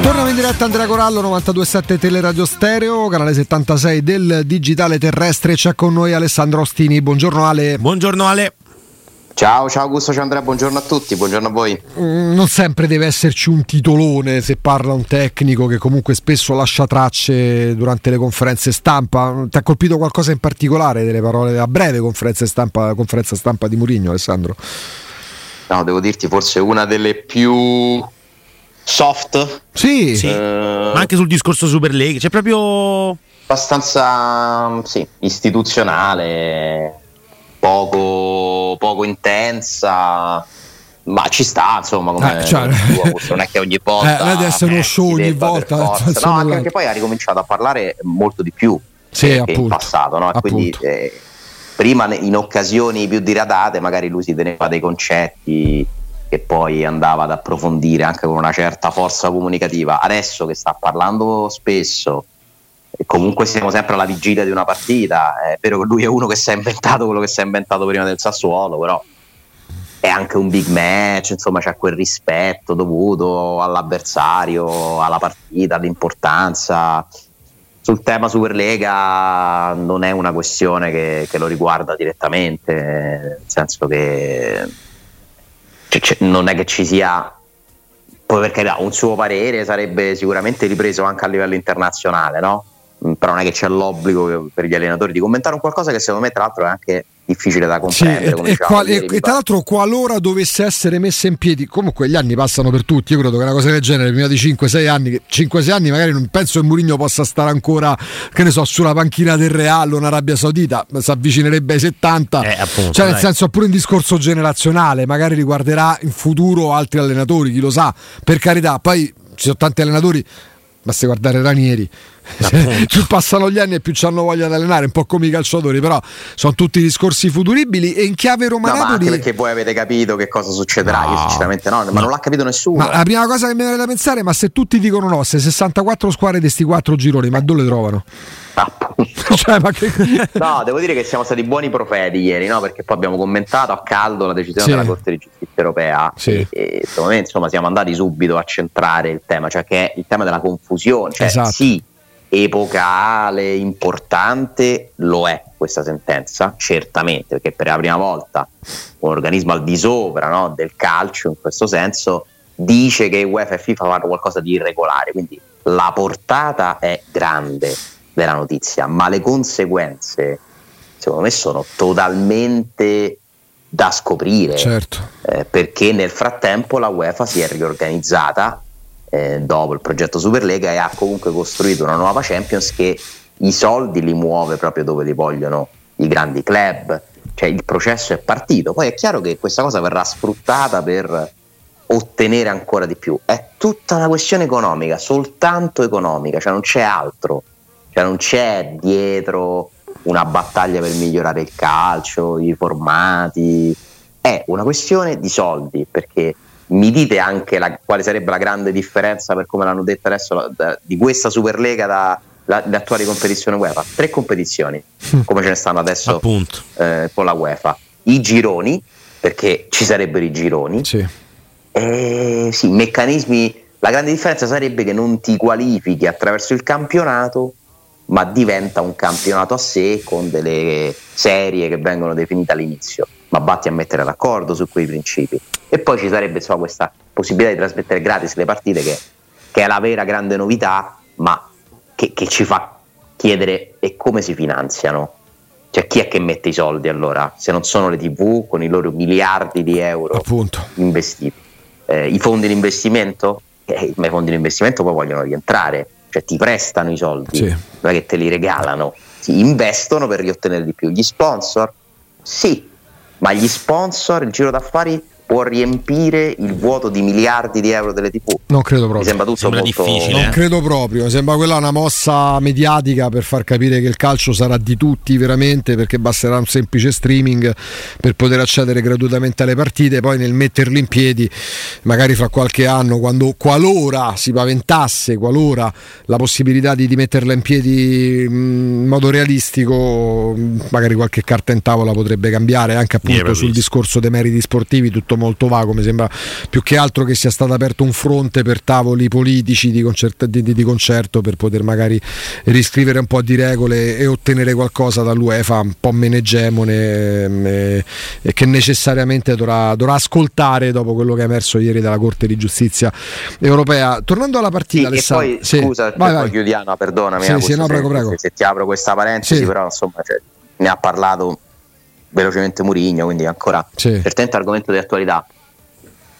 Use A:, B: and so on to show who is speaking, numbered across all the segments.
A: Torniamo in diretta Andrea Corallo 927 Teleradio Stereo, canale 76 del digitale terrestre. C'è con noi Alessandro Ostini. Buongiorno Ale.
B: Buongiorno Ale.
C: Ciao, ciao Augusto, ciao Andrea, buongiorno a tutti, buongiorno a voi.
A: Mm, non sempre deve esserci un titolone se parla un tecnico che comunque spesso lascia tracce durante le conferenze stampa. Ti ha colpito qualcosa in particolare delle parole della breve conferenza stampa, conferenza stampa di Murigno, Alessandro?
C: No, devo dirti forse una delle più soft.
A: Sì,
B: Sì.
C: Eh,
B: Ma anche sul discorso Super League, c'è proprio
C: abbastanza sì, istituzionale, poco, poco intensa. Ma ci sta, insomma, come
A: Eh, cioè-
C: non è che ogni volta.
A: Eh, non è uno
C: eh,
A: show ogni volta,
C: No, anche perché poi ha ricominciato a parlare molto di più
A: Sì,
C: che in
A: appunto.
C: passato, no? Quindi eh, prima in occasioni più diradate magari lui si teneva dei concetti che poi andava ad approfondire anche con una certa forza comunicativa. Adesso che sta parlando spesso e comunque siamo sempre alla vigilia di una partita, è vero che lui è uno che si è inventato quello che si è inventato prima del Sassuolo, però è anche un big match, insomma c'è quel rispetto dovuto all'avversario, alla partita, all'importanza. Sul tema Superlega non è una questione che, che lo riguarda direttamente, nel senso che cioè, cioè, non è che ci sia, poi per carità, un suo parere sarebbe sicuramente ripreso anche a livello internazionale, no? Però non è che c'è l'obbligo per gli allenatori di commentare un qualcosa che secondo me tra l'altro è anche difficile da
A: Sì,
C: comprendere.
A: e,
C: come
A: e qual- e-
C: ieri,
A: e tra l'altro qualora dovesse essere messa in piedi, comunque gli anni passano per tutti, io credo che una cosa del genere prima di 5-6 anni, che 5-6 anni magari non penso che Mourinho possa stare ancora, che ne so, sulla panchina del Real o in Arabia Saudita, si avvicinerebbe ai 70,
B: Eh, appunto,
A: cioè nel
B: dai.
A: senso pure un discorso generazionale, magari riguarderà in futuro altri allenatori, chi lo sa, per carità, poi ci sono tanti allenatori, basta guardare Ranieri. più passano gli anni e più ci hanno voglia di allenare, un po' come i calciatori, però sono tutti discorsi futuribili e in chiave
C: No, ma
A: Roma-Napoli...
C: anche perché voi avete capito che cosa succederà. Io, sinceramente, no, ma non l'ha capito nessuno.
A: Ma la prima cosa che mi viene da pensare, ma se tutti dicono no, se 64 squadre di questi quattro gironi, ma dove le trovano?
C: Appunto.
A: Cioè, che...
C: No, devo dire che siamo stati buoni profeti ieri, no? perché poi abbiamo commentato a caldo la decisione
A: Sì.
C: della Corte di Giustizia Europea
A: Sì.
C: e, e secondo me insomma, siamo andati subito a centrare il tema, cioè che è il tema della confusione. Cioè,
A: Esatto.
C: Sì, epocale, importante, lo è questa sentenza, certamente, perché per la prima volta un organismo al di sopra no, del calcio, in questo senso, dice che UEFA e FIFA fanno qualcosa di irregolare, quindi la portata è grande della notizia, ma le conseguenze secondo me sono totalmente da scoprire.
A: Certo.
C: eh, perché nel frattempo la UEFA si è riorganizzata eh, dopo il progetto Superlega e ha comunque costruito una nuova Champions che i soldi li muove proprio dove li vogliono i grandi club, cioè il processo è partito, poi è chiaro che questa cosa verrà sfruttata per ottenere ancora di più, è tutta una questione economica, soltanto economica, cioè non c'è altro, cioè non c'è dietro una battaglia per migliorare il calcio, i formati, è una questione di soldi perché mi dite anche la, quale sarebbe la grande differenza per come l'hanno detto adesso la, da, di questa Superlega da, le attuali competizioni UEFA? Tre competizioni, come ce ne stanno adesso eh, con la UEFA. I gironi, perché ci sarebbero i gironi.
A: Sì.
C: Eh, sì, meccanismi. La grande differenza sarebbe che non ti qualifichi attraverso il campionato, ma diventa un campionato a sé con delle serie che vengono definite all'inizio. Ma batti a mettere d'accordo su quei principi. E poi ci sarebbe insomma, questa possibilità di trasmettere gratis le partite, che, che è la vera grande novità, ma che, che ci fa chiedere e come si finanziano. Cioè, chi è che mette i soldi allora? Se non sono le TV con i loro miliardi di euro
A: Appunto.
C: investiti, eh, i fondi di investimento? Eh, ma i fondi di investimento poi vogliono rientrare, cioè ti prestano i soldi,
A: Sì.
C: non è che te li regalano, si investono per riottenere di più. Gli sponsor? Sì, ma gli sponsor, il giro d'affari può riempire il vuoto di miliardi di euro delle TV.
A: Non credo
C: Mi
A: proprio.
C: sembra tutto
B: Sembra
C: molto
B: difficile.
A: Non credo proprio, sembra quella una mossa mediatica per far capire che il calcio sarà di tutti veramente perché basterà un semplice streaming per poter accedere gratuitamente alle partite, poi nel metterli in piedi, magari fra qualche anno, quando qualora si paventasse, qualora la possibilità di, di metterla in piedi in modo realistico, magari qualche carta in tavola potrebbe cambiare anche appunto
B: Yeah,
A: sul discorso dei meriti sportivi, tutto molto vago, mi sembra più che altro che sia stato aperto un fronte per tavoli politici di, concert- di- di- concerto per poter magari riscrivere un po' di regole e ottenere qualcosa dall'UEFA un po' meno egemone ehm, e, che necessariamente dovrà, dovrà ascoltare dopo quello che è emerso ieri dalla Corte di Giustizia europea. Tornando alla
C: Sì,
A: partita,
C: e
A: Alessandro,
C: poi
A: sì.
C: scusa,
A: vai,
C: poi
A: vai.
C: chiudiamo, perdonami,
A: Sì,
C: eh,
A: sì, no,
C: se-
A: prego, prego.
C: Se, ti apro questa parentesi,
A: Sì.
C: però insomma cioè, ne ha parlato velocemente Murigno, quindi ancora
A: Sì.
C: pertento argomento di attualità.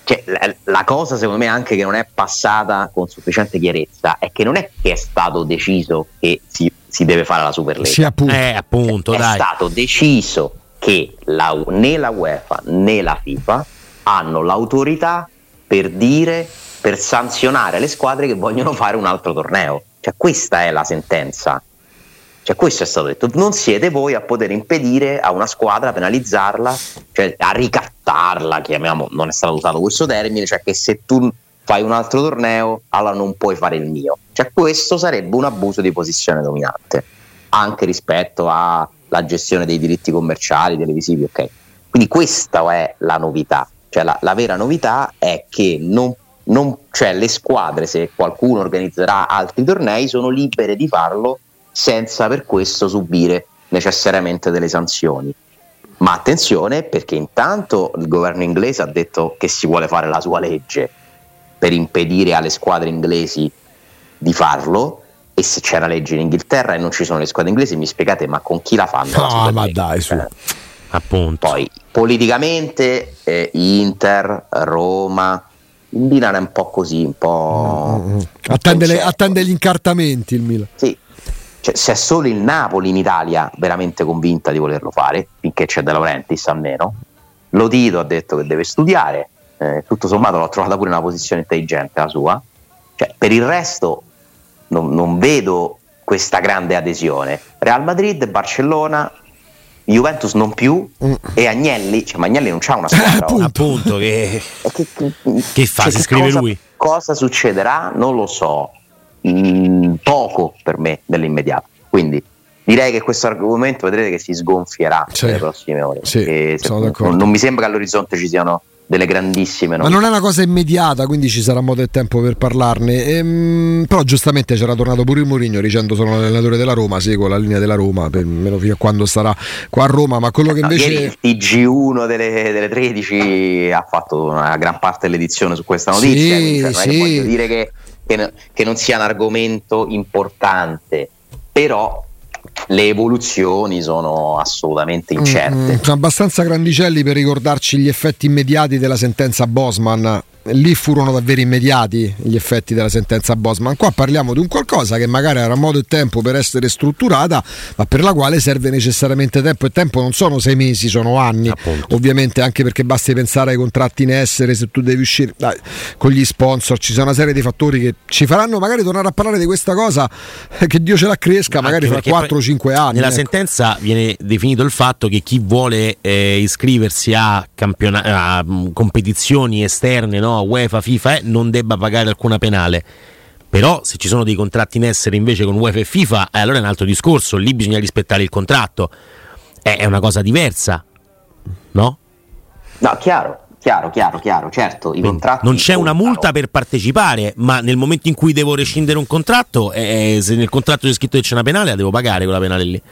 C: Cioè, la, la cosa secondo me anche che non è passata con sufficiente chiarezza è che non è che è stato deciso che si, si deve fare la Superlega.
A: Sì, appunto.
B: Eh, appunto,
C: è
B: dai.
C: stato deciso che la- né la UEFA né la FIFA hanno l'autorità per dire, per sanzionare le squadre che vogliono fare un altro torneo. Cioè, questa è la sentenza. Cioè, questo è stato detto. Non siete voi a poter impedire a una squadra, penalizzarla, cioè a ricattarla, chiamiamo, non è stato usato questo termine, cioè che se tu fai un altro torneo, allora non puoi fare il mio. Cioè, questo sarebbe un abuso di posizione dominante, anche rispetto alla gestione dei diritti commerciali, televisivi, ok. Quindi questa è la novità. Cioè, la, la vera novità è che non, non- cioè, le squadre, se qualcuno organizzerà altri tornei, sono libere di farlo senza per questo subire necessariamente delle sanzioni. Ma attenzione perché intanto il governo inglese ha detto che si vuole fare la sua legge per impedire alle squadre inglesi di farlo e se c'è la legge in Inghilterra e non ci sono le squadre inglesi mi spiegate ma con chi la fanno? la
A: No,
C: Superlega?
A: ma dai, su.
C: Eh,
B: Appunto.
C: poi politicamente eh, Inter, Roma, il Milan è un po' così, un po'...
A: Mm, Attende, le- attende gli incartamenti il Milan.
C: Sì, cioè, se è solo il Napoli in Italia veramente convinta di volerlo fare, finché c'è De Laurentiis almeno, lo Tito ha detto che deve studiare, eh, tutto sommato l'ho trovata pure una posizione intelligente la sua, cioè, per il resto non, non vedo questa grande adesione. Real Madrid, Barcellona, Juventus non più
A: Mm.
C: e Agnelli, cioè ma Agnelli non c'ha una squadra.
A: Appunto.
B: Appunto, che,
C: E che,
B: Che fa?
C: cioè,
B: Si scrive
C: cosa,
B: lui?
C: Cosa succederà? Non lo so. Mm, poco per me nell'immediato. Quindi direi che questo argomento vedrete che si sgonfierà
A: Sì.
C: nelle prossime ore.
A: Sì,
C: non, non mi sembra che all'orizzonte ci siano delle grandissime
A: Ma
C: novità.
A: non è una cosa immediata, quindi ci sarà modo e tempo per parlarne. Ehm, però giustamente c'era tornato pure il Mourinho dicendo sono l'allenatore della Roma, seguo la linea della Roma, per meno fino a quando sarà qua a Roma, ma quello che
C: No,
A: invece...
C: ieri il TG1 delle, delle 13 ha fatto una gran parte dell'edizione su questa
A: Sì,
C: notizia. quindi, è che
A: sì.
C: voglio dire che, che no- che non sia un argomento importante, però le evoluzioni sono assolutamente incerte.
A: Mm, sono abbastanza grandicelli per ricordarci gli effetti immediati della sentenza Bosman. Lì furono davvero immediati gli effetti della sentenza Bosman. Qua parliamo di un qualcosa che magari era modo e tempo per essere strutturata, ma per la quale serve necessariamente tempo. E tempo non sono sei mesi, sono anni.
B: Appunto.
A: Ovviamente, anche perché basti pensare ai contratti in essere, se tu devi uscire dai, con gli sponsor, ci sono una serie di fattori che ci faranno magari tornare a parlare di questa cosa. eh, Che Dio ce la cresca, magari fra
B: perché
A: 4-5 anni.
B: Nella
A: ecco.
B: sentenza viene definito il fatto che chi vuole eh, iscriversi a, campiona- a, mm, competizioni esterne no, no, UEFA, FIFA, eh, non debba pagare alcuna penale. Però se ci sono dei contratti in essere invece con UEFA e FIFA, eh, allora è un altro discorso, lì bisogna rispettare il contratto. Eh, è una cosa diversa, no?
C: No, chiaro, chiaro, chiaro, chiaro, certo, i contratti
B: non c'è una multa per partecipare, ma nel momento in cui devo rescindere un contratto, eh, se nel contratto c'è scritto che c'è una penale, la devo pagare quella penale lì.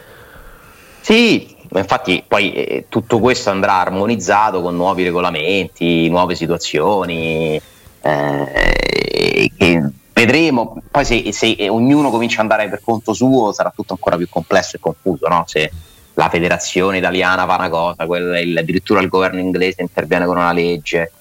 C: Sì, infatti poi eh, tutto questo andrà armonizzato con nuovi regolamenti, nuove situazioni, eh, che vedremo, poi se, se ognuno comincia ad andare per conto suo sarà tutto ancora più complesso e confuso, no? se la federazione italiana fa una cosa, quella- il- addirittura il governo inglese interviene con una legge,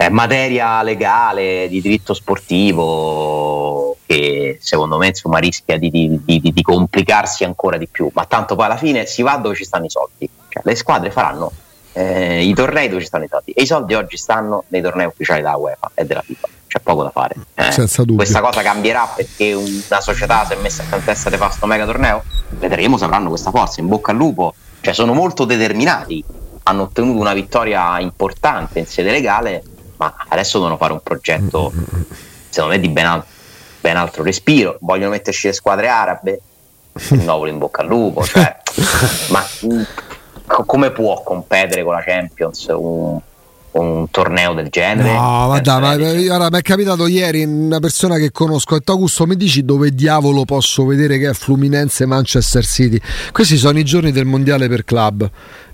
C: è materia legale di diritto sportivo che secondo me insomma, rischia di, di- di- di complicarsi ancora di più, ma tanto poi alla fine si va dove ci stanno i soldi, Cioè, le squadre faranno eh, i tornei dove ci stanno i soldi e i soldi oggi stanno nei tornei ufficiali della UEFA e della FIFA, c'è poco da fare. Eh,
A: Senza dubbio.
C: Questa cosa cambierà perché una società si è messa a testa di fare questo mega torneo? Vedremo se avranno questa forza, in bocca al lupo, cioè sono molto determinati, hanno ottenuto una vittoria importante in sede legale, ma adesso devono fare un progetto, secondo me, di ben, al- ben altro respiro. Vogliono metterci le squadre arabe, di nuovo in bocca al lupo, cioè, ma co- come può competere con la Champions un, un torneo del genere?
A: No, ma dai, ma, guarda, mi è capitato ieri una persona che conosco, ha detto Augusto, mi dici dove diavolo posso vedere che è Fluminense Manchester City? Questi sono i giorni del mondiale per club.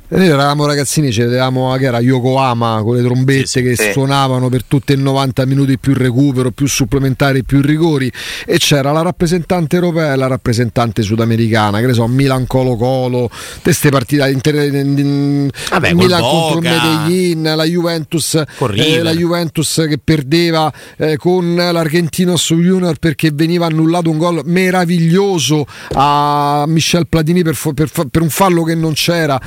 A: Noi eravamo ragazzini, ci vedevamo a era Yokohama con le trombette
B: Sì, sì,
A: che
C: sì.
A: suonavano per tutti i 90 minuti più recupero, più supplementari, più rigori e c'era la rappresentante europea e la rappresentante sudamericana, che ne so, Milan Colo Colo, queste partite inter-
B: Vabbè,
A: Milan contro il. Medellin, la Juventus eh, la Juventus che perdeva eh, con l'Argentino su Junior perché veniva annullato un gol meraviglioso a Michel Platini per, fo- per fa- per un fallo che non c'era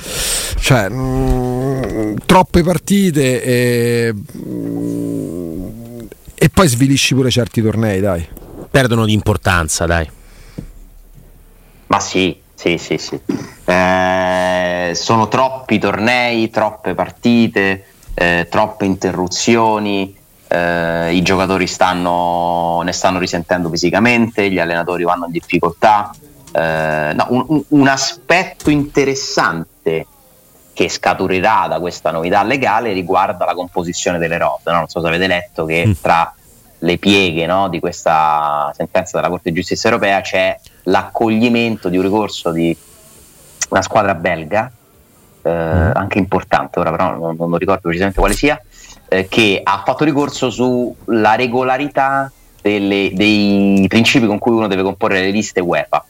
A: cioè mm, troppe partite e, mm, e poi svilisci pure certi tornei dai
B: Perdono di importanza, dai.
C: Ma sì, sì, sì, sì. Eh, sono troppi tornei, troppe partite, eh, troppe interruzioni. eh, I giocatori stanno, ne stanno risentendo fisicamente, gli allenatori vanno in difficoltà. Eh, no, un- un aspetto interessante che scaturirà da questa novità legale riguarda la composizione delle rose. no? Non so se avete letto che
B: Mm.
C: tra le pieghe no, di questa sentenza della Corte di Giustizia europea c'è l'accoglimento di un ricorso di una squadra belga, eh, anche importante, ora però non, non ricordo precisamente quale sia, eh, che ha fatto ricorso sulla regolarità delle- dei principi con cui uno deve comporre le liste UEFA.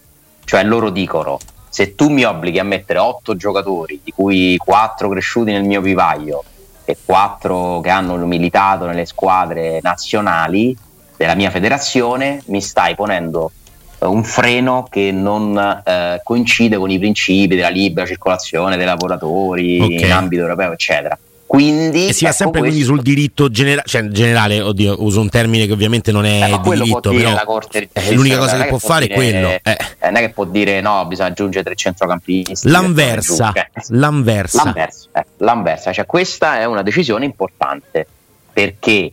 C: Cioè loro dicono, se tu mi obblighi a mettere otto giocatori, di cui quattro cresciuti nel mio vivaio e quattro che hanno militato nelle squadre nazionali della mia federazione, mi stai ponendo eh, un freno che non eh, coincide con i principi della libera circolazione dei lavoratori
B: Ok.
C: in ambito europeo, eccetera. Quindi
B: E si va
C: ecco,
B: sempre quindi sul diritto genera- cioè, generale, oddio, uso un termine che ovviamente non è
C: Eh,
B: diritto, però
C: la Corte
B: eh, l'unica cosa che
C: non
B: può fare è quello. eh.
C: eh, non è che può dire no, bisogna aggiungere tre centrocampisti.
B: L'anversa,
C: Eh,
B: l'anversa.
C: L'anversa, eh, l'anversa. Cioè, questa è una decisione importante perché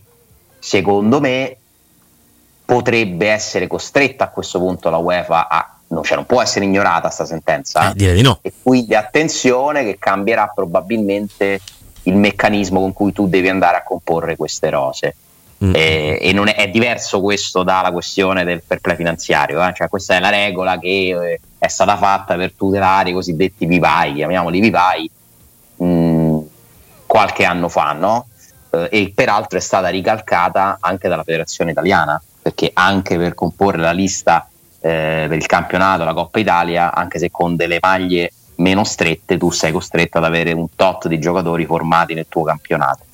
C: secondo me potrebbe essere costretta a questo punto la UEFA a non, cioè, non può essere ignorata questa sentenza
B: Eh, direi di no.
C: e quindi attenzione che cambierà probabilmente il meccanismo con cui tu devi andare a comporre queste rose.
B: Mm.
C: E non è, è diverso questo dalla questione del fair play finanziario, eh? cioè questa è la regola che eh, è stata fatta per tutelare i cosiddetti vivai, chiamiamoli vivai, mh, qualche anno fa, no? Eh, e peraltro è stata ricalcata anche dalla federazione italiana, perché anche per comporre la lista eh, per il campionato, la Coppa Italia, anche se con delle maglie meno strette, tu sei costretto ad avere un tot di giocatori formati nel tuo campionato.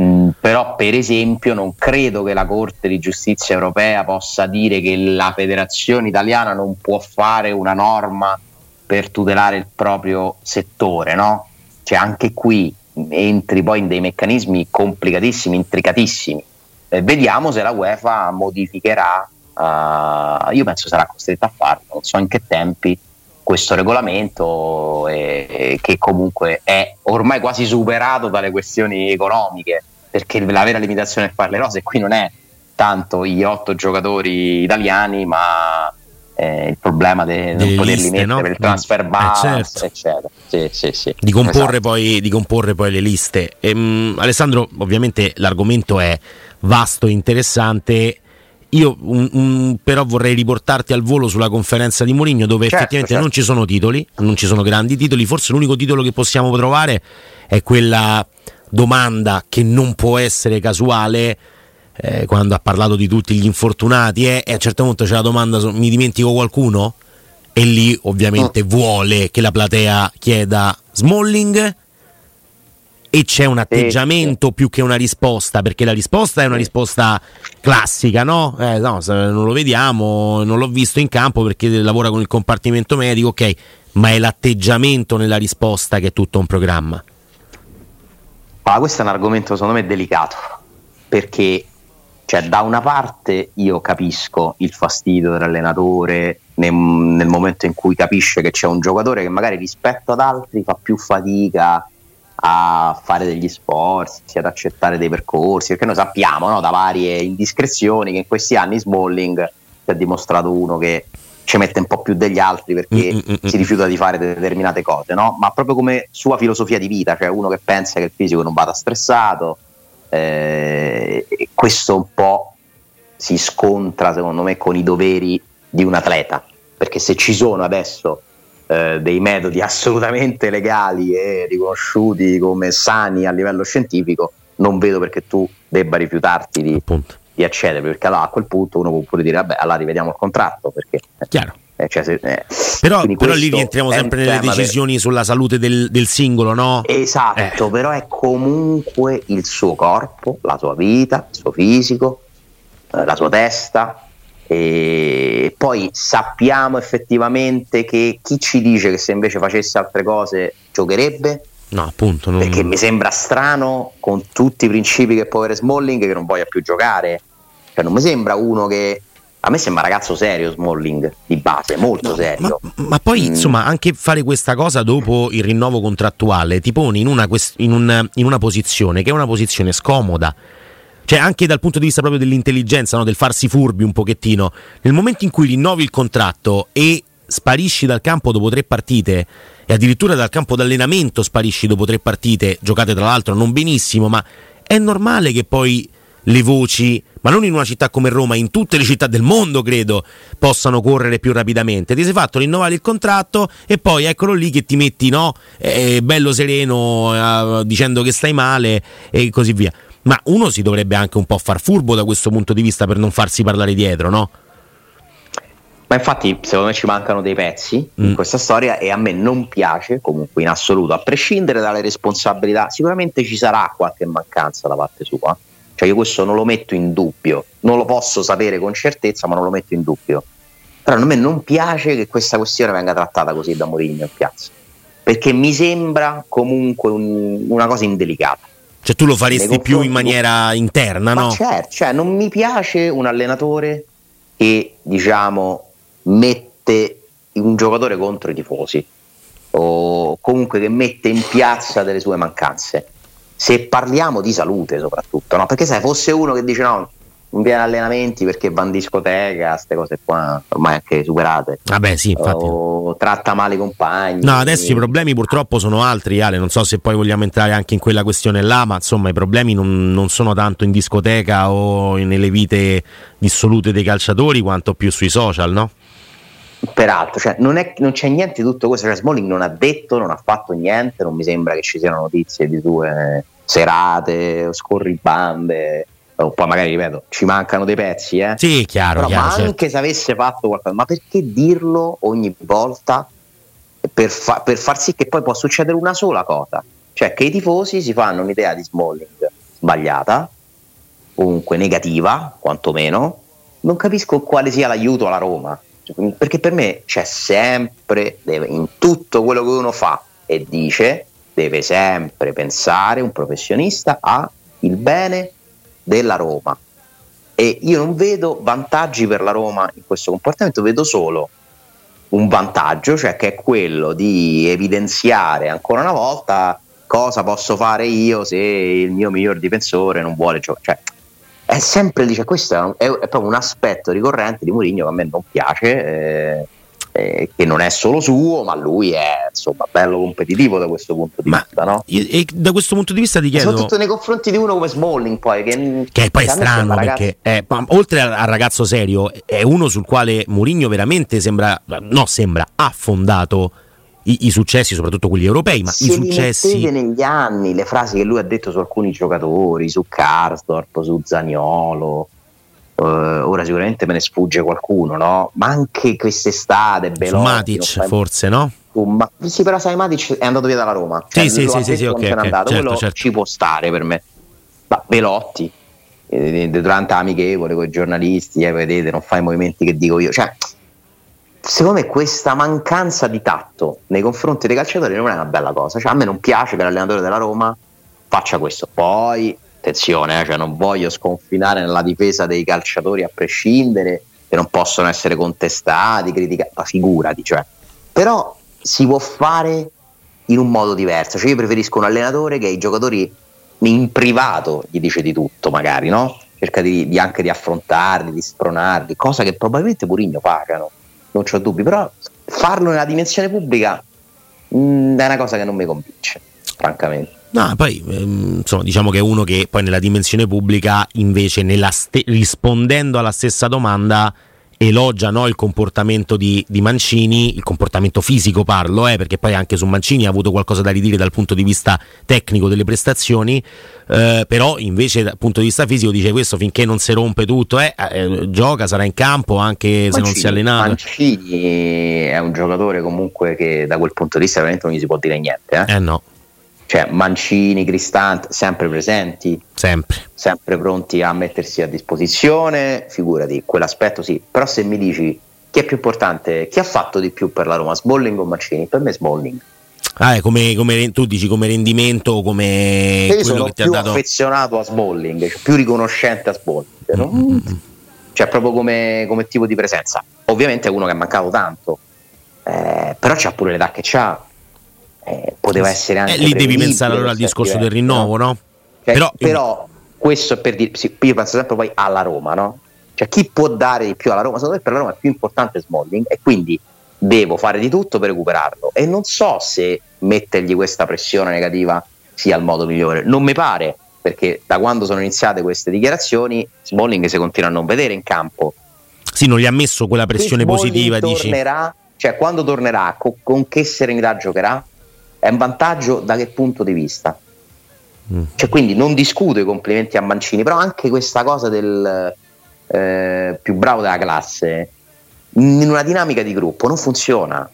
C: Mm, però per esempio non credo che la Corte di Giustizia europea possa dire che la federazione italiana non può fare una norma per tutelare il proprio settore, no? Cioè anche qui entri poi in dei meccanismi complicatissimi, intricatissimi. Eh, vediamo se la UEFA modificherà, eh, io penso sarà costretta a farlo, non so in che tempi, questo regolamento eh, che comunque è ormai quasi superato dalle questioni economiche perché la vera limitazione è fare le rose qui non è tanto gli otto giocatori italiani, ma eh, il problema di non poterli liste, mettere no? per il transfer balance, eh, certo. eccetera. Sì, sì, sì.
B: Di, comporre esatto. poi, di, comporre poi, le liste. Ehm, Alessandro, ovviamente l'argomento è vasto e interessante. Io un, un, però vorrei riportarti al volo sulla conferenza di Mourinho dove certo, effettivamente certo. non ci sono titoli, non ci sono grandi titoli, forse l'unico titolo che possiamo trovare è quella domanda che non può essere casuale eh, quando ha parlato di tutti gli infortunati eh, e a un certo punto c'è la domanda mi dimentico qualcuno? E lì ovviamente oh. vuole che la platea chieda Smalling e c'è un atteggiamento sì. più che una risposta, perché la risposta è una risposta classica, no? Eh, no, non lo vediamo, non l'ho visto in campo perché lavora con il compartimento medico, ok, ma è l'atteggiamento nella risposta che è tutto un programma.
C: Ah, questo è un argomento secondo me delicato, perché cioè, da una parte io capisco il fastidio dell'allenatore nel, nel, momento in cui capisce che c'è un giocatore che magari rispetto ad altri fa più fatica a fare degli sforzi, ad accettare dei percorsi, perché noi sappiamo no, da varie indiscrezioni che in questi anni Smalling si è dimostrato uno che ci mette un po' più degli altri perché Mm-mm-mm. si rifiuta di fare determinate cose, no? ma proprio come sua filosofia di vita, cioè uno che pensa che il fisico non vada stressato, eh, questo un po' si scontra secondo me con i doveri di un atleta, perché se ci sono adesso eh, dei metodi assolutamente legali e riconosciuti come sani a livello scientifico, non vedo perché tu debba rifiutarti di, di accedere, perché allora a quel punto uno può pure dire vabbè allora rivediamo il contratto, perché...
B: Chiaro. Eh, cioè se, eh, però, però lì rientriamo sempre nelle decisioni per... sulla salute del, del, singolo, no?
C: Esatto, eh. però è comunque il suo corpo, la sua vita, il suo fisico, eh, la sua testa. E poi sappiamo effettivamente che chi ci dice che se invece facesse altre cose giocherebbe?
B: No, appunto.
C: Non... Perché mi sembra strano, con tutti i principi che può avere Smalling, che non voglia più giocare. Cioè, non mi sembra uno che a me sembra un ragazzo serio Smalling di base, molto no, serio.
B: Ma, ma poi mm. insomma anche fare questa cosa dopo il rinnovo contrattuale ti pone in una, in, un, in una posizione che è una posizione scomoda. Cioè anche dal punto di vista proprio dell'intelligenza, no? del farsi furbi un pochettino. Nel momento in cui rinnovi il contratto e sparisci dal campo dopo tre partite e addirittura dal campo d'allenamento sparisci dopo tre partite, giocate tra l'altro non benissimo, ma è normale che poi le voci, ma non in una città come Roma, in tutte le città del mondo credo, possano correre più rapidamente. Ti sei fatto rinnovare il contratto e poi eccolo lì che ti metti, no? Eh, bello sereno, eh, dicendo che stai male e così via. Ma uno si dovrebbe anche un po' far furbo da questo punto di vista per non farsi parlare dietro, no?
C: Ma infatti, secondo me ci mancano dei pezzi mm. in questa storia e a me non piace, comunque in assoluto, a prescindere dalle responsabilità, sicuramente ci sarà qualche mancanza da parte sua cioè io questo non lo metto in dubbio, non lo posso sapere con certezza, ma non lo metto in dubbio. Però a me non piace che questa questione venga trattata così da Mourinho in piazza, perché mi sembra comunque un, una cosa indelicata.
B: Cioè tu lo faresti più in maniera interna, no?
C: Certo, cioè non mi piace un allenatore che diciamo mette un giocatore contro i tifosi o comunque che mette in piazza delle sue mancanze se parliamo di salute soprattutto, no? perché se fosse uno che dice no, non viene allenamenti perché va in discoteca, queste cose qua ormai anche superate.
B: Vabbè, sì, infatti.
C: O tratta male i compagni.
B: No, adesso i problemi purtroppo sono altri, Ale. Non so se poi vogliamo entrare anche in quella questione là, ma insomma i problemi non, non sono tanto in discoteca o nelle vite dissolute dei calciatori, quanto più sui social, no?
C: Peraltro, cioè, non, è, non, c'è niente di tutto questo. Cioè, Smalling non ha detto, non ha fatto niente. Non mi sembra che ci siano notizie di sue serate, scorribande. O poi magari ripeto, ci mancano dei pezzi, eh?
B: Sì, chiaro.
C: Però,
B: chiaro
C: ma certo. anche se avesse fatto qualcosa, ma perché dirlo ogni volta per, fa- per far sì che poi può succedere una sola cosa? Cioè che i tifosi si fanno un'idea di Smalling sbagliata, comunque negativa, quantomeno. Non capisco quale sia l'aiuto alla Roma perché per me c'è sempre, deve, in tutto quello che uno fa e dice, deve sempre pensare un professionista a il bene della Roma. E io non vedo vantaggi per la Roma in questo comportamento, vedo solo un vantaggio, cioè che è quello di evidenziare ancora una volta cosa posso fare io se il mio miglior difensore non vuole giocare? Cioè, è sempre, dice, questo è, è, è, proprio un aspetto ricorrente di Mourinho che a me non piace. Eh, eh, che non è solo suo, ma lui è insomma bello competitivo da questo punto di ma vista. No?
B: E da questo punto di vista ti chiedo.
C: Soprattutto nei confronti di uno come Smalling, poi che,
B: che poi è strano perché è, oltre al ragazzo serio, è uno sul quale Mourinho veramente sembra, no, sembra ha fondato. I, i, successi, soprattutto quelli europei, ma
C: Se
B: i successi.
C: negli anni le frasi che lui ha detto su alcuni giocatori, su Karsdorp, su Zagnolo, Uh, ora sicuramente me ne sfugge qualcuno, no? Ma anche quest'estate, Belotti,
B: Matic forse, no?
C: Ma, sì, però sai, Matic è andato via dalla Roma.
B: Cioè, sì, sì, sì, sì, ok. okay. Certo,
C: Quello
B: certo.
C: ci può stare per me. Ma Belotti, eh, durante amichevole con i giornalisti, eh, vedete, non fa i movimenti che dico io. Cioè, secondo me questa mancanza di tatto nei confronti dei calciatori non è una bella cosa. Cioè, a me non piace che l'allenatore della Roma faccia questo. Poi attenzione, eh, cioè non voglio sconfinare nella difesa dei calciatori a prescindere, che non possono essere contestati, criticati, ma figurati, cioè. però si può fare in un modo diverso, cioè io preferisco un allenatore che ai giocatori in privato gli dice di tutto magari, no? cerca di, di anche di affrontarli, di spronarli, cosa che probabilmente Purigno facciano, non ho dubbi, però farlo nella dimensione pubblica mh, mm, è una cosa che non mi convince, francamente.
B: No, poi ehm, insomma, diciamo che è uno che poi nella dimensione pubblica invece ste- rispondendo alla stessa domanda elogia no, il comportamento di, di, Mancini, il comportamento fisico parlo, eh, perché poi anche su Mancini ha avuto qualcosa da ridire dal punto di vista tecnico delle prestazioni, eh, però invece dal punto di vista fisico dice questo finché non si rompe tutto, eh, eh, gioca, sarà in campo anche Mancini, se non si allena.
C: Mancini è un giocatore comunque che da quel punto di vista veramente non gli si può dire niente. Eh,
B: eh no
C: cioè Mancini, Cristante, sempre presenti,
B: sempre.
C: sempre pronti a mettersi a disposizione, figurati, quell'aspetto sì, però se mi dici chi è più importante, chi ha fatto di più per la Roma, Smalling o Mancini? Per me Smalling.
B: Ah, come, come, tu dici come rendimento come
C: io sono più dato... affezionato a Smalling, cioè più riconoscente a Smalling, no? mm-hmm. cioè proprio come, come, tipo di presenza. Ovviamente è uno che è mancato tanto, eh, però c'ha pure l'età che c'ha eh, poteva essere anche. Eh,
B: lì devi pensare allora al discorso del rinnovo, no?
C: Cioè, però, però questo è per dire, sì, io penso sempre poi alla Roma, no? Cioè chi può dare di più alla Roma? Secondo me per la Roma è più importante Smalling e quindi devo fare di tutto per recuperarlo e non so se mettergli questa pressione negativa sia il modo migliore. Non mi pare, perché da quando sono iniziate queste dichiarazioni Smalling si continua a non vedere in campo.
B: Sì, non gli ha messo quella pressione positiva,
C: tornerà, dici. Cioè, quando tornerà, con, con che serenità giocherà? È un vantaggio da che punto di vista? Mm. Cioè, quindi non discuto i complimenti a Mancini, però anche questa cosa del eh, più bravo della classe in una dinamica di gruppo non funziona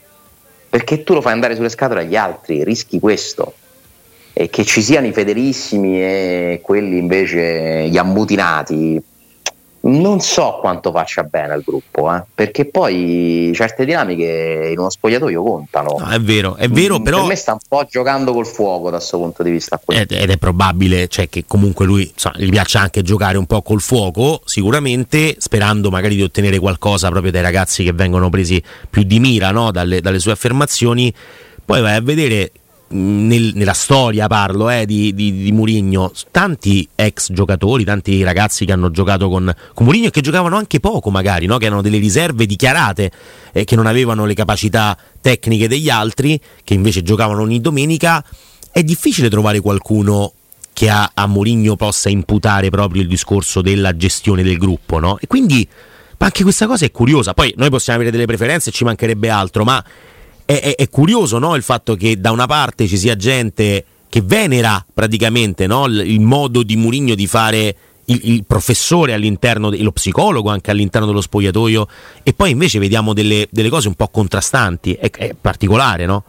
C: perché tu lo fai andare sulle scatole agli altri, rischi questo. E che ci siano i fedelissimi e quelli invece gli ammutinati, non so quanto faccia bene al gruppo, eh, perché poi certe dinamiche in uno spogliatoio contano.
B: No, è vero, è vero,
C: mm,
B: però.
C: Per me sta un po' giocando col fuoco da questo punto di vista.
B: Ed, ed, è probabile cioè, che comunque lui insomma, gli piaccia anche giocare un po' col fuoco, sicuramente, sperando magari di ottenere qualcosa proprio dai ragazzi che vengono presi più di mira no? dalle, dalle sue affermazioni. Poi vai a vedere nel, nella storia parlo eh, di, di, di Murigno, tanti ex giocatori, tanti ragazzi che hanno giocato con, con Murigno e che giocavano anche poco magari, no? che erano delle riserve dichiarate e eh, che non avevano le capacità tecniche degli altri, che invece giocavano ogni domenica, è difficile trovare qualcuno che a, a Mourinho possa imputare proprio il discorso della gestione del gruppo, no? E quindi anche questa cosa è curiosa. Poi noi possiamo avere delle preferenze, ci mancherebbe altro, ma è, è, è curioso no? il fatto che da una parte ci sia gente che venera praticamente no? il, il, modo di Murigno di fare il, il professore all'interno, lo psicologo anche all'interno dello spogliatoio, e poi invece vediamo delle, delle cose un po' contrastanti. È, è particolare, no?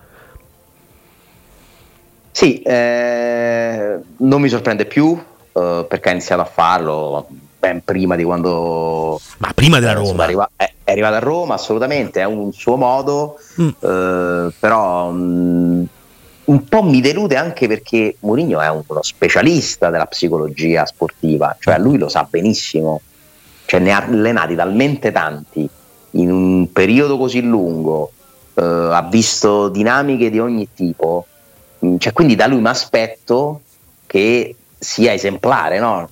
C: Sì, eh, non mi sorprende più eh, perché ha iniziato a farlo ben prima di quando...
B: Ma prima della Roma.
C: Arriva, è, è arrivato a Roma, assolutamente, è un suo modo, mm. eh, però mh, mm, un po' mi delude anche perché Mourinho è uno specialista della psicologia sportiva, cioè lui lo sa benissimo, cioè ne ha allenati talmente tanti in un periodo così lungo, eh, ha visto dinamiche di ogni tipo mm, cioè, quindi da lui mi aspetto che sia esemplare, no?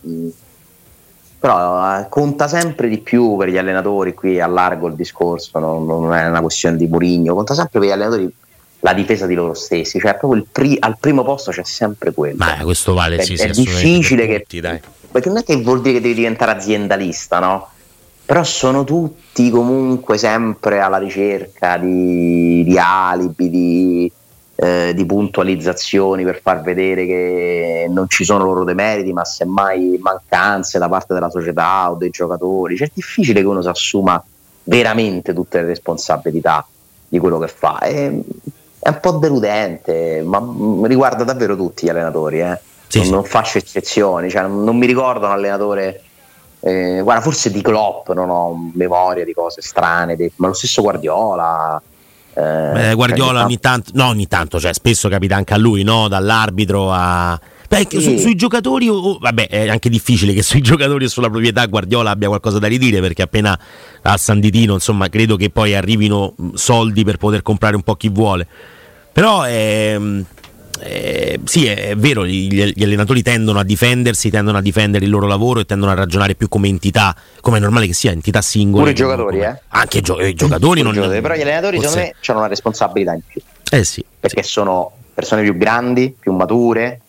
C: Però eh, conta sempre di più per gli allenatori, qui allargo il discorso, no? non è una questione di Murigno, conta sempre per gli allenatori la difesa di loro stessi, cioè proprio pri- al primo posto c'è sempre quello.
B: Ma questo vale,
C: è,
B: sì,
C: è difficile che...
B: Tutti, dai.
C: Perché non è che vuol dire che devi diventare aziendalista, no? Però sono tutti comunque sempre alla ricerca di, di alibi, di, eh, di puntualizzazioni per far vedere che non ci sono loro demeriti, ma semmai mancanze da parte della società o dei giocatori. Cioè, è difficile che uno si assuma veramente tutte le responsabilità di quello che fa. È, è un po' deludente, ma riguarda davvero tutti gli allenatori. Eh. Sì, non, non, faccio eccezioni, cioè, non, non, mi ricordo un allenatore. Eh, guarda, forse di Klopp non ho memoria di cose strane, ma lo stesso Guardiola.
B: Eh, Guardiola ogni tanto, no, ogni tanto, cioè, spesso capita anche a lui, no? dall'arbitro a. Beh, sì. su, sui giocatori, oh, vabbè, è anche difficile che sui giocatori e sulla proprietà Guardiola abbia qualcosa da ridire perché appena al San Ditino, insomma, credo che poi arrivino soldi per poter comprare un po' chi vuole. Però ehm, eh, sì, è, vero, gli, gli, allenatori tendono a difendersi, tendono a difendere il loro lavoro e tendono a ragionare più come entità, come è normale che sia, entità singole.
C: Pure i giocatori, come, eh?
B: Anche gio- i giocatori non
C: giocatori, Però gli allenatori, forse... secondo me, hanno una responsabilità in più.
B: Eh sì.
C: Perché
B: sì.
C: sono persone più grandi, più mature,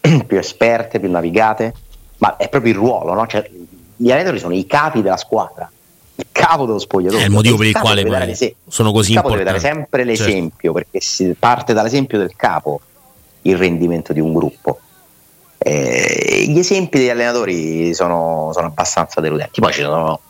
C: più esperte, più navigate, ma è proprio il ruolo, no? Cioè, gli allenatori sono i capi della squadra il capo dello spogliatoio.
B: È il motivo per il quale poi se- sono così
C: il capo
B: importanti.
C: deve dare sempre l'esempio, certo. perché si parte dall'esempio del capo il rendimento di un gruppo. Eh, gli esempi degli allenatori sono, sono, abbastanza deludenti. Poi ci sono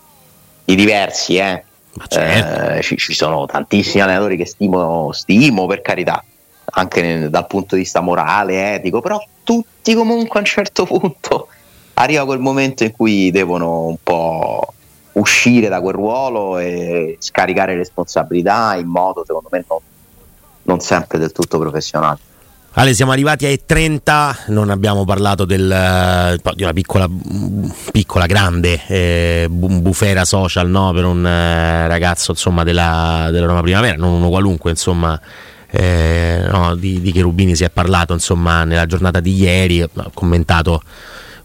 C: i diversi, eh.
B: certo.
C: eh, ci, ci, sono tantissimi allenatori che stimo, stimo per carità, anche nel, dal punto di vista morale, etico, però tutti comunque a un certo punto arriva quel momento in cui devono un po' uscire da quel ruolo e scaricare responsabilità in modo, secondo me, non, non sempre del tutto professionale.
B: Ale, siamo arrivati ai 30, non abbiamo parlato del, eh, di una piccola, piccola grande eh, bufera social no? per un eh, ragazzo insomma, della, della, Roma Primavera, non uno qualunque, insomma, eh, no, di, di Cherubini si è parlato insomma, nella giornata di ieri, ha commentato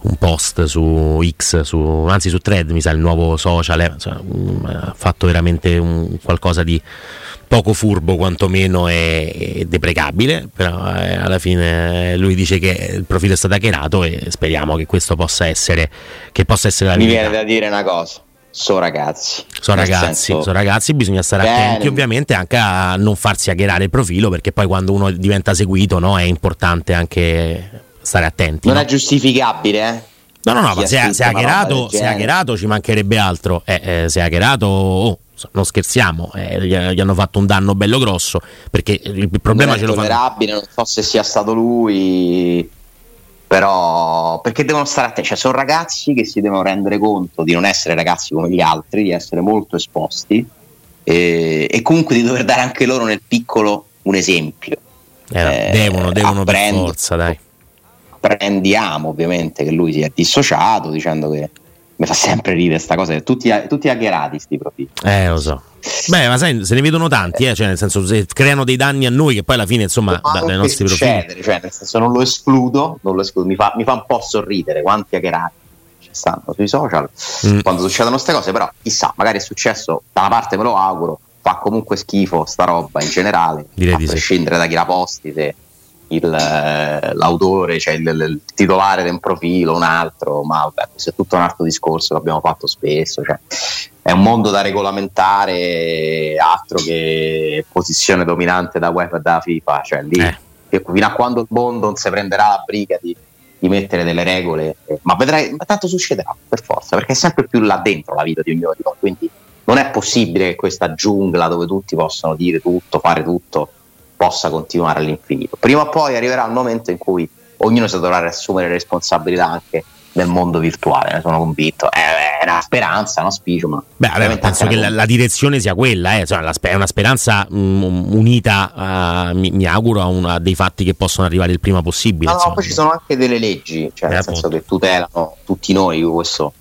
B: un post su X, su, anzi su Thread, mi sa il nuovo social, eh, cioè, um, ha fatto veramente un, qualcosa di poco furbo quantomeno e, deprecabile, però eh, alla fine lui dice che il profilo è stato hackerato e speriamo che questo possa essere, che possa essere la
C: verità.
B: Mi
C: viene da dire una cosa. So ragazzi,
B: so ragazzi, senso... so ragazzi, bisogna stare Bene. attenti ovviamente anche a non farsi hackerare il profilo perché poi quando uno diventa seguito no, è importante anche stare attenti.
C: Non
B: no?
C: è giustificabile, eh?
B: No, no, no, ma se, se, hackerato, se hackerato ci mancherebbe altro. Eh, eh, se hackerato, oh, non scherziamo, eh, gli, gli, hanno fatto un danno bello grosso. Perché il problema non
C: ce lo fa. Non so se sia stato lui, però perché devono stare attenti. Cioè, sono ragazzi che si devono rendere conto di non essere ragazzi come gli altri, di essere molto esposti e, e comunque di dover dare anche loro nel piccolo un esempio.
B: Eh, devono, devono per forza, dai
C: prendiamo ovviamente che lui si è dissociato dicendo che mi fa sempre ridere questa cosa, tutti, tutti hackerati sti profili.
B: Eh, lo so. Beh, ma sai, se ne vedono tanti, eh? cioè, nel senso, se creano dei danni a noi che poi alla fine, insomma,
C: da, dai nostri profili. Cioè, nel senso, non lo escludo, non lo escludo mi, fa, mi, fa, un po' sorridere quanti hackerati ci stanno sui social mm. quando succedono queste cose, però chissà, magari è successo, da una parte me lo auguro, fa comunque schifo sta roba in generale,
B: Direi
C: a prescindere sì. da chi la posti, se il, eh, l'autore, cioè il, il, titolare di un profilo, un altro, ma vabbè, questo è tutto un altro discorso che abbiamo fatto spesso. Cioè, è un mondo da regolamentare, altro che posizione dominante da web e da FIFA, cioè lì eh. fino a quando il mondo non si prenderà la briga di, di mettere delle regole, eh, ma vedrai, ma tanto succederà per forza, perché è sempre più là dentro la vita di ognuno di noi, quindi non è possibile che questa giungla dove tutti possono dire tutto, fare tutto, possa continuare all'infinito. Prima o poi arriverà il momento in cui ognuno si dovrà assumere responsabilità anche nel mondo virtuale, ne sono convinto. È una speranza, un auspicio, ma
B: Beh, allora, penso che la, la, direzione sia quella, eh. Insomma, è una speranza um, unita, uh, mi, mi, auguro, a, una, a, dei fatti che possono arrivare il prima possibile.
C: No, no, poi ci sono anche delle leggi, cioè eh, nel appunto. senso che tutelano tutti noi questo.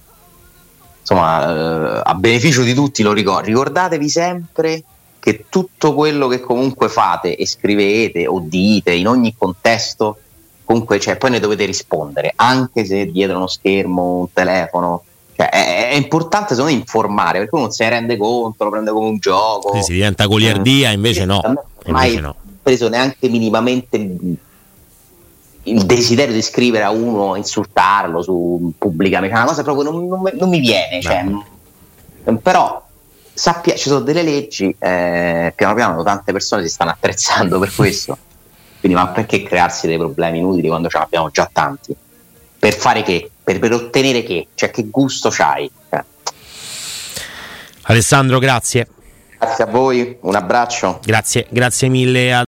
C: Insomma, a beneficio di tutti lo ricordo. Ricordatevi sempre che tutto quello che comunque fate e scrivete o dite in ogni contesto, comunque cioè, poi ne dovete rispondere, anche se dietro uno schermo, un telefono. Cioè, è, è, importante secondo me informare perché uno non se ne rende conto, lo prende come un gioco.
B: Sì, si diventa goliardia, invece no.
C: Mai
B: no.
C: preso neanche minimamente il desiderio di scrivere a uno, insultarlo su pubblicamente, cioè, una cosa proprio non, non, non mi viene. Cioè, però sappia, ci sono delle leggi, eh, piano piano tante persone si stanno attrezzando per questo. Quindi, ma perché crearsi dei problemi inutili quando ce ne abbiamo già tanti? Per fare che? Per, per ottenere che? Cioè, che gusto c'hai? Cioè,
B: Alessandro, grazie.
C: grazie a voi, un abbraccio.
B: Grazie, grazie mille a